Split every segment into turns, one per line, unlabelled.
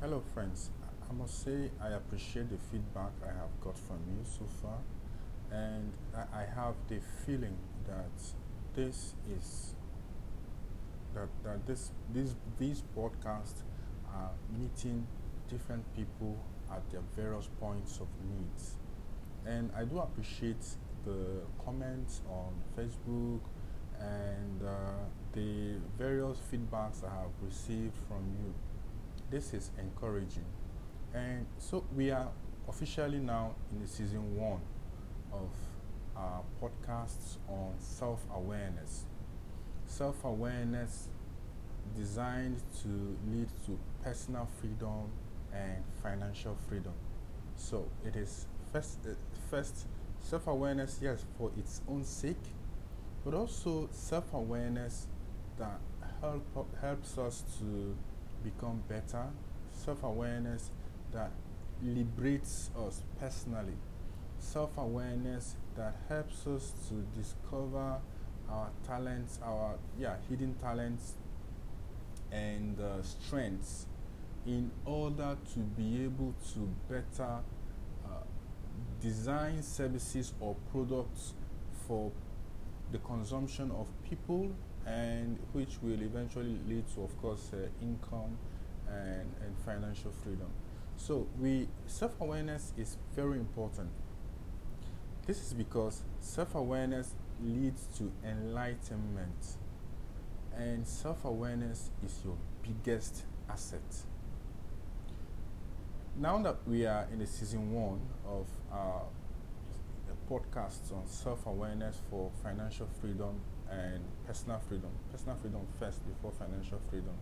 Hello, friends. I must say I appreciate the feedback I have got from you so far, and I, have the feeling that this is that, that this these these podcasts are meeting different people at their various points of needs, and I do appreciate the comments on Facebook and uh, the various feedbacks I have received from you this is encouraging. And so we are officially now in the season one of our podcasts on self awareness. Self awareness designed to lead to personal freedom and financial freedom. So it is first, uh, first self awareness, yes, for its own sake, but also self awareness that help, helps us to become better, self awareness that liberates us personally, self awareness that helps us to discover our talents, our yeah, hidden talents and uh, strengths in order to be able to better uh, design services or products for the consumption of people and which will eventually lead to, of course, uh, income and, and financial freedom. So, we self awareness is very important. This is because self awareness leads to enlightenment, and self awareness is your biggest asset. Now that we are in the season one of our podcasts on self awareness for financial freedom and personal freedom. Personal freedom first before financial freedom.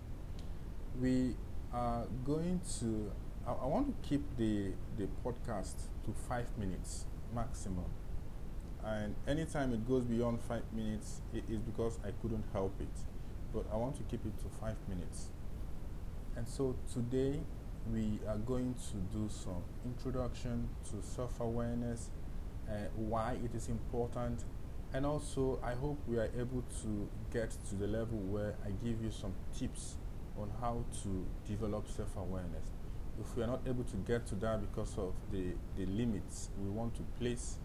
We are going to, I, I want to keep the, the podcast to five minutes maximum. And anytime it goes beyond five minutes, it is because I couldn't help it. But I want to keep it to five minutes. And so today we are going to do some introduction to self awareness, uh, why it is important, and also I hope we are able to get to the level where I give you some tips on how to develop self-awareness. If we are not able to get to that because of the, the limits we want to place,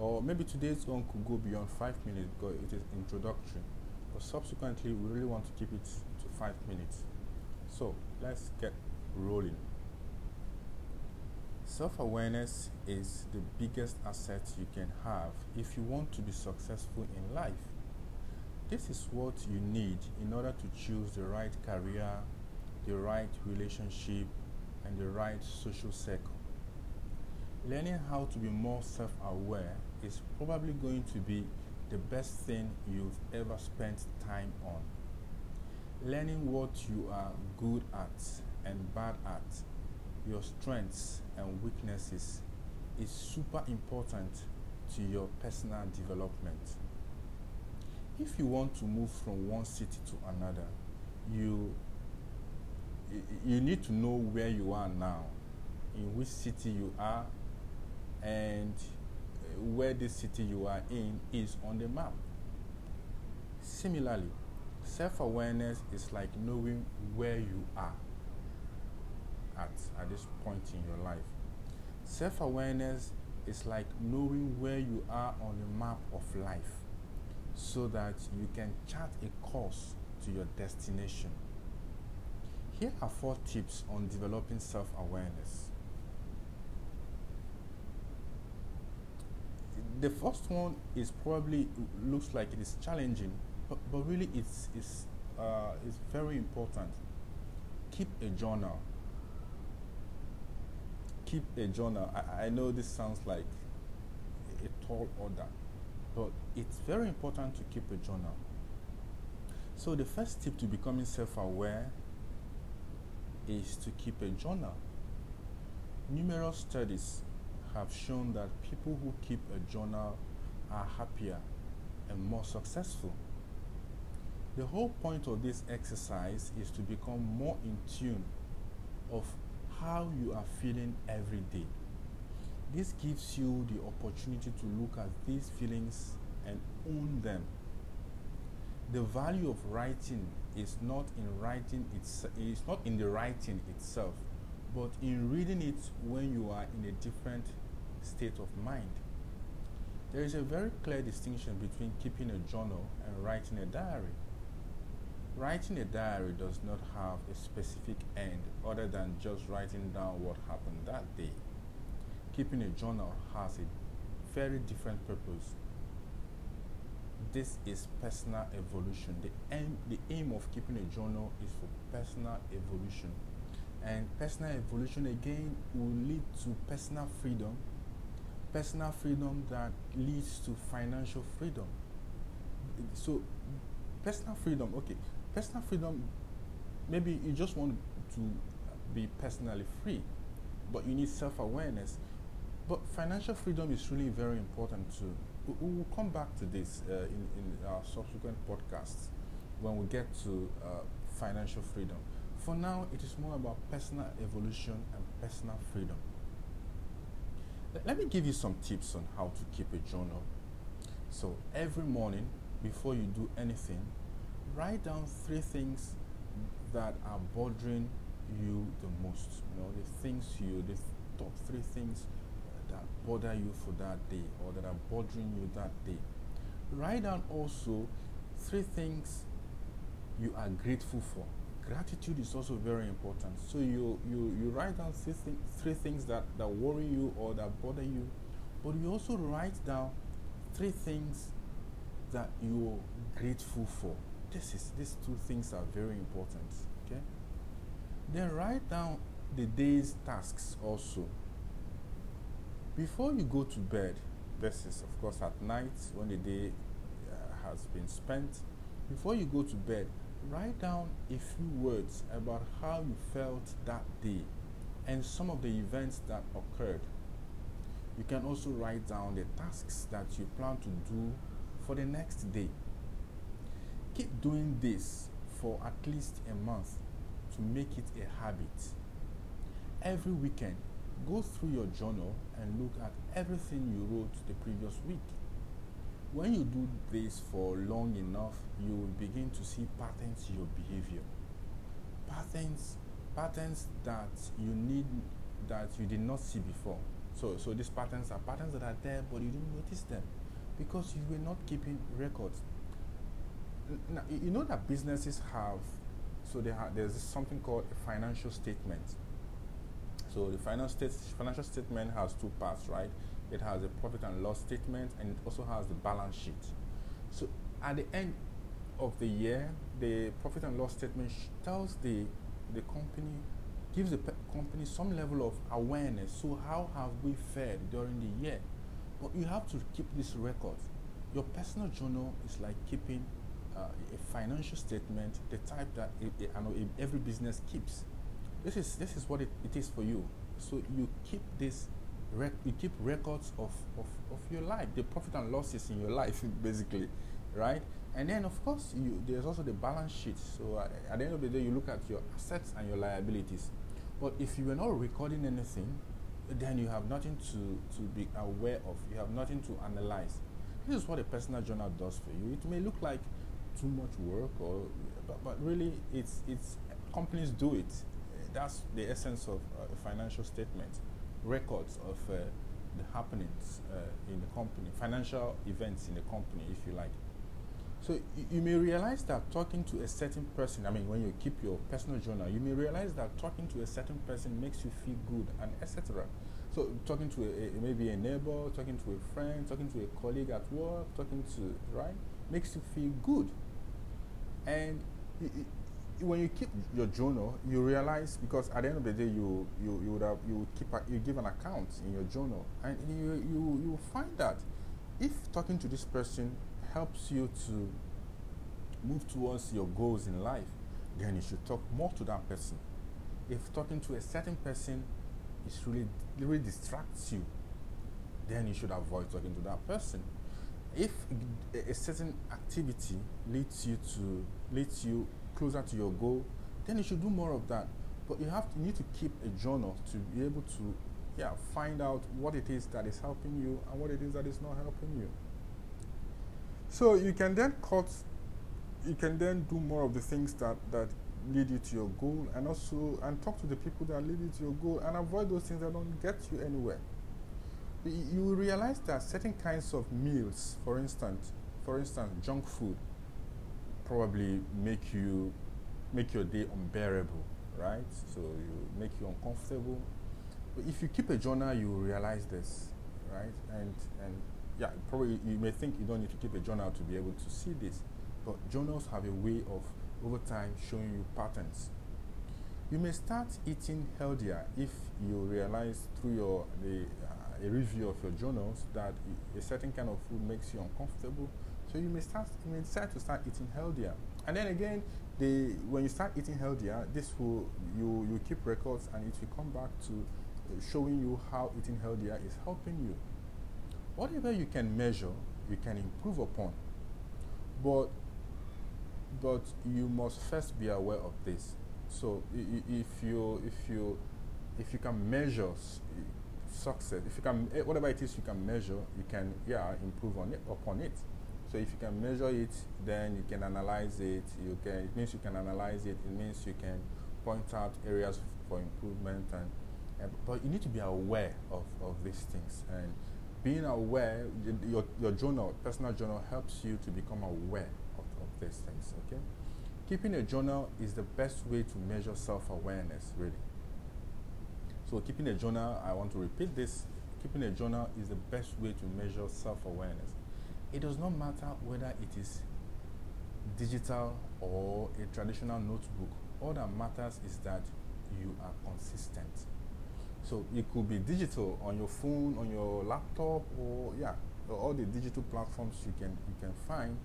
or maybe today's one could go beyond five minutes because it is introductory, but subsequently we really want to keep it to five minutes. So let's get rolling. Self awareness is the biggest asset you can have if you want to be successful in life. This is what you need in order to choose the right career, the right relationship, and the right social circle. Learning how to be more self aware is probably going to be the best thing you've ever spent time on. Learning what you are good at and bad at your strengths and weaknesses is super important to your personal development. If you want to move from one city to another, you you need to know where you are now, in which city you are, and where the city you are in is on the map. Similarly, self awareness is like knowing where you are at at this point in your life. Self awareness is like knowing where you are on the map of life so that you can chart a course to your destination. Here are four tips on developing self awareness. The first one is probably looks like it is challenging, but, but really it's, it's, uh, it's very important. Keep a journal keep a journal. I, I know this sounds like a tall order, but it's very important to keep a journal. So, the first tip to becoming self aware is to keep a journal. Numerous studies have shown that people who keep a journal are happier and more successful. The whole point of this exercise is to become more in tune of how you are feeling every day. This gives you the opportunity to look at these feelings and own them. The value of writing is not in writing it's, it's not in the writing itself, but in reading it when you are in a different state of mind. There is a very clear distinction between keeping a journal and writing a diary. Writing a diary does not have a specific end other than just writing down what happened that day. Keeping a journal has a very different purpose. This is personal evolution. The aim, the aim of keeping a journal is for personal evolution. And personal evolution again will lead to personal freedom. Personal freedom that leads to financial freedom. So, personal freedom, okay, personal freedom, maybe you just want to be personally free, but you need self awareness. But financial freedom is really very important too. We, will come back to this uh, in, in our subsequent podcasts when we get to uh, financial freedom. For now, it is more about personal evolution and personal freedom. Let me give you some tips on how to keep a journal. So, every morning, before you do anything, write down three things that are bothering you the most. You know, the things you, the top three things that bother you for that day or that are bothering you that day. Write down also three things you are grateful for. Gratitude is also very important. So you you, you write down three, th- three things that, that worry you or that bother you, but you also write down three things that you're grateful for. This is these two things are very important. Okay. Then write down the day's tasks also. Before you go to bed, this is of course at night when the day uh, has been spent. Before you go to bed, write down a few words about how you felt that day and some of the events that occurred. You can also write down the tasks that you plan to do for the next day. Keep doing this for at least a month to make it a habit. Every weekend, go through your journal and look at everything you wrote the previous week. When you do this for long enough, you will begin to see patterns in your behavior. Patterns, patterns that you need that you did not see before. So, so these patterns are patterns that are there, but you didn't notice them because you were not keeping records. Now, you know that businesses have, so they have, there's something called a financial statement. So the financial, state, financial statement has two parts, right? it has a profit and loss statement, and it also has the balance sheet. So at the end of the year, the profit and loss statement tells the the company gives the company some level of awareness. So how have we fared during the year? But you have to keep this record. Your personal journal is like keeping uh, a financial statement, the type that it, it, know, every business keeps. This is this is what it, it is for you. So you keep this rec- you keep records of, of, of your life, the profit and losses in your life, basically, right? And then, of course, you, there's also the balance sheet. So at, at the end of the day, you look at your assets and your liabilities. But if you are not recording anything, then you have nothing to, to be aware of. You have nothing to analyze. This is what a personal journal does for you. It may look like too much work, or but, but really, it's it's companies do it. That's the essence of a financial statement records of uh, the happenings uh, in the company, financial events in the company, if you like. So you may realize that talking to a certain person, I mean, when you keep your personal journal, you may realize that talking to a certain person makes you feel good and etc. So talking to a, a, maybe a neighbor, talking to a friend, talking to a colleague at work, talking to right, makes you feel good. And when you keep your journal, you realize because at the end of the day, you you you would have you would keep a, you give an account in your journal, and you you you find that if talking to this person helps you to move towards your goals in life, then you should talk more to that person. If talking to a certain person is really really distracts you, then you should avoid talking to that person. If a certain activity leads you to leads you closer to your goal, then you should do more of that. But you have to, you need to keep a journal to be able to yeah, find out what it is that is helping you and what it is that is not helping you. So you can then cut you can then do more of the things that that lead you to your goal and also and talk to the people that lead you to your goal and avoid those things that don't get you anywhere you will realize that certain kinds of meals for instance for instance junk food probably make you make your day unbearable right? So you make you uncomfortable. But if you keep a journal you realize this right? And and yeah probably you may think you don't need to keep a journal to be able to see this. But journals have a way of over time showing you patterns. You may start eating healthier if you realize through your the, a review of your journals that a certain kind of food makes you uncomfortable. So you may start you may decide to start eating healthier. And then again, the when you start eating healthier, this will you you keep records and it will come back to uh, showing you how eating healthier is helping you. Whatever you can measure, you can improve upon. But but you must first be aware of this. So if you if you if you can measure success, if you can eh, whatever it is you can measure, you can yeah improve on it upon it. So if you can measure it, then you can analyze it. You can it means you can analyze it. It means you can point out areas for improvement and, and but you need to be aware of, of these things and being aware your, your journal personal journal helps you to become aware of these things, okay? Keeping a journal is the best way to measure self-awareness, really. So keeping a journal, I want to repeat this, keeping a journal is the best way to measure self-awareness. It does not matter whether it is digital or a traditional notebook. All that matters is that you are consistent. So it could be digital on your phone, on your laptop, or yeah, all the digital platforms you can you can find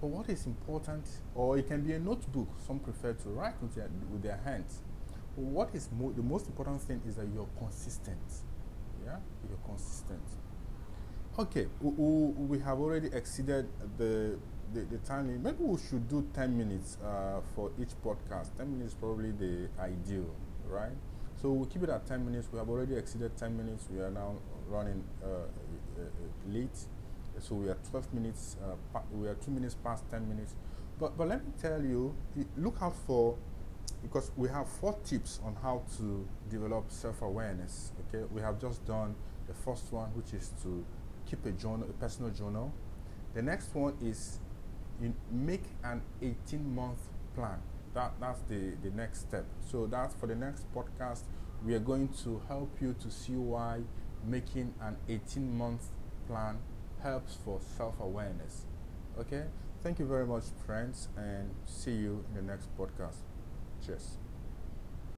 but what is important, or it can be a notebook, some prefer to write with their, with their hands. What is mo the most important thing is that you're consistent. Yeah, you're consistent. Okay, we, we have already exceeded the, the, the time limit. Maybe we should do 10 minutes uh, for each podcast. 10 minutes is probably the ideal, right? So we'll keep it at 10 minutes. We have already exceeded 10 minutes. We are now running uh, uh, uh late. So we are 12 minutes, uh, we are 2 minutes past 10 minutes. But, but let me tell you, look out for, because we have four tips on how to develop self awareness. Okay, we have just done the first one, which is to keep a journal, a personal journal. The next one is you make an 18 month plan. That, that's the, the next step. So that's for the next podcast. We are going to help you to see why making an 18 month plan helps for self awareness. Okay? Thank you very much, friends, and see you in the next podcast. Cheers.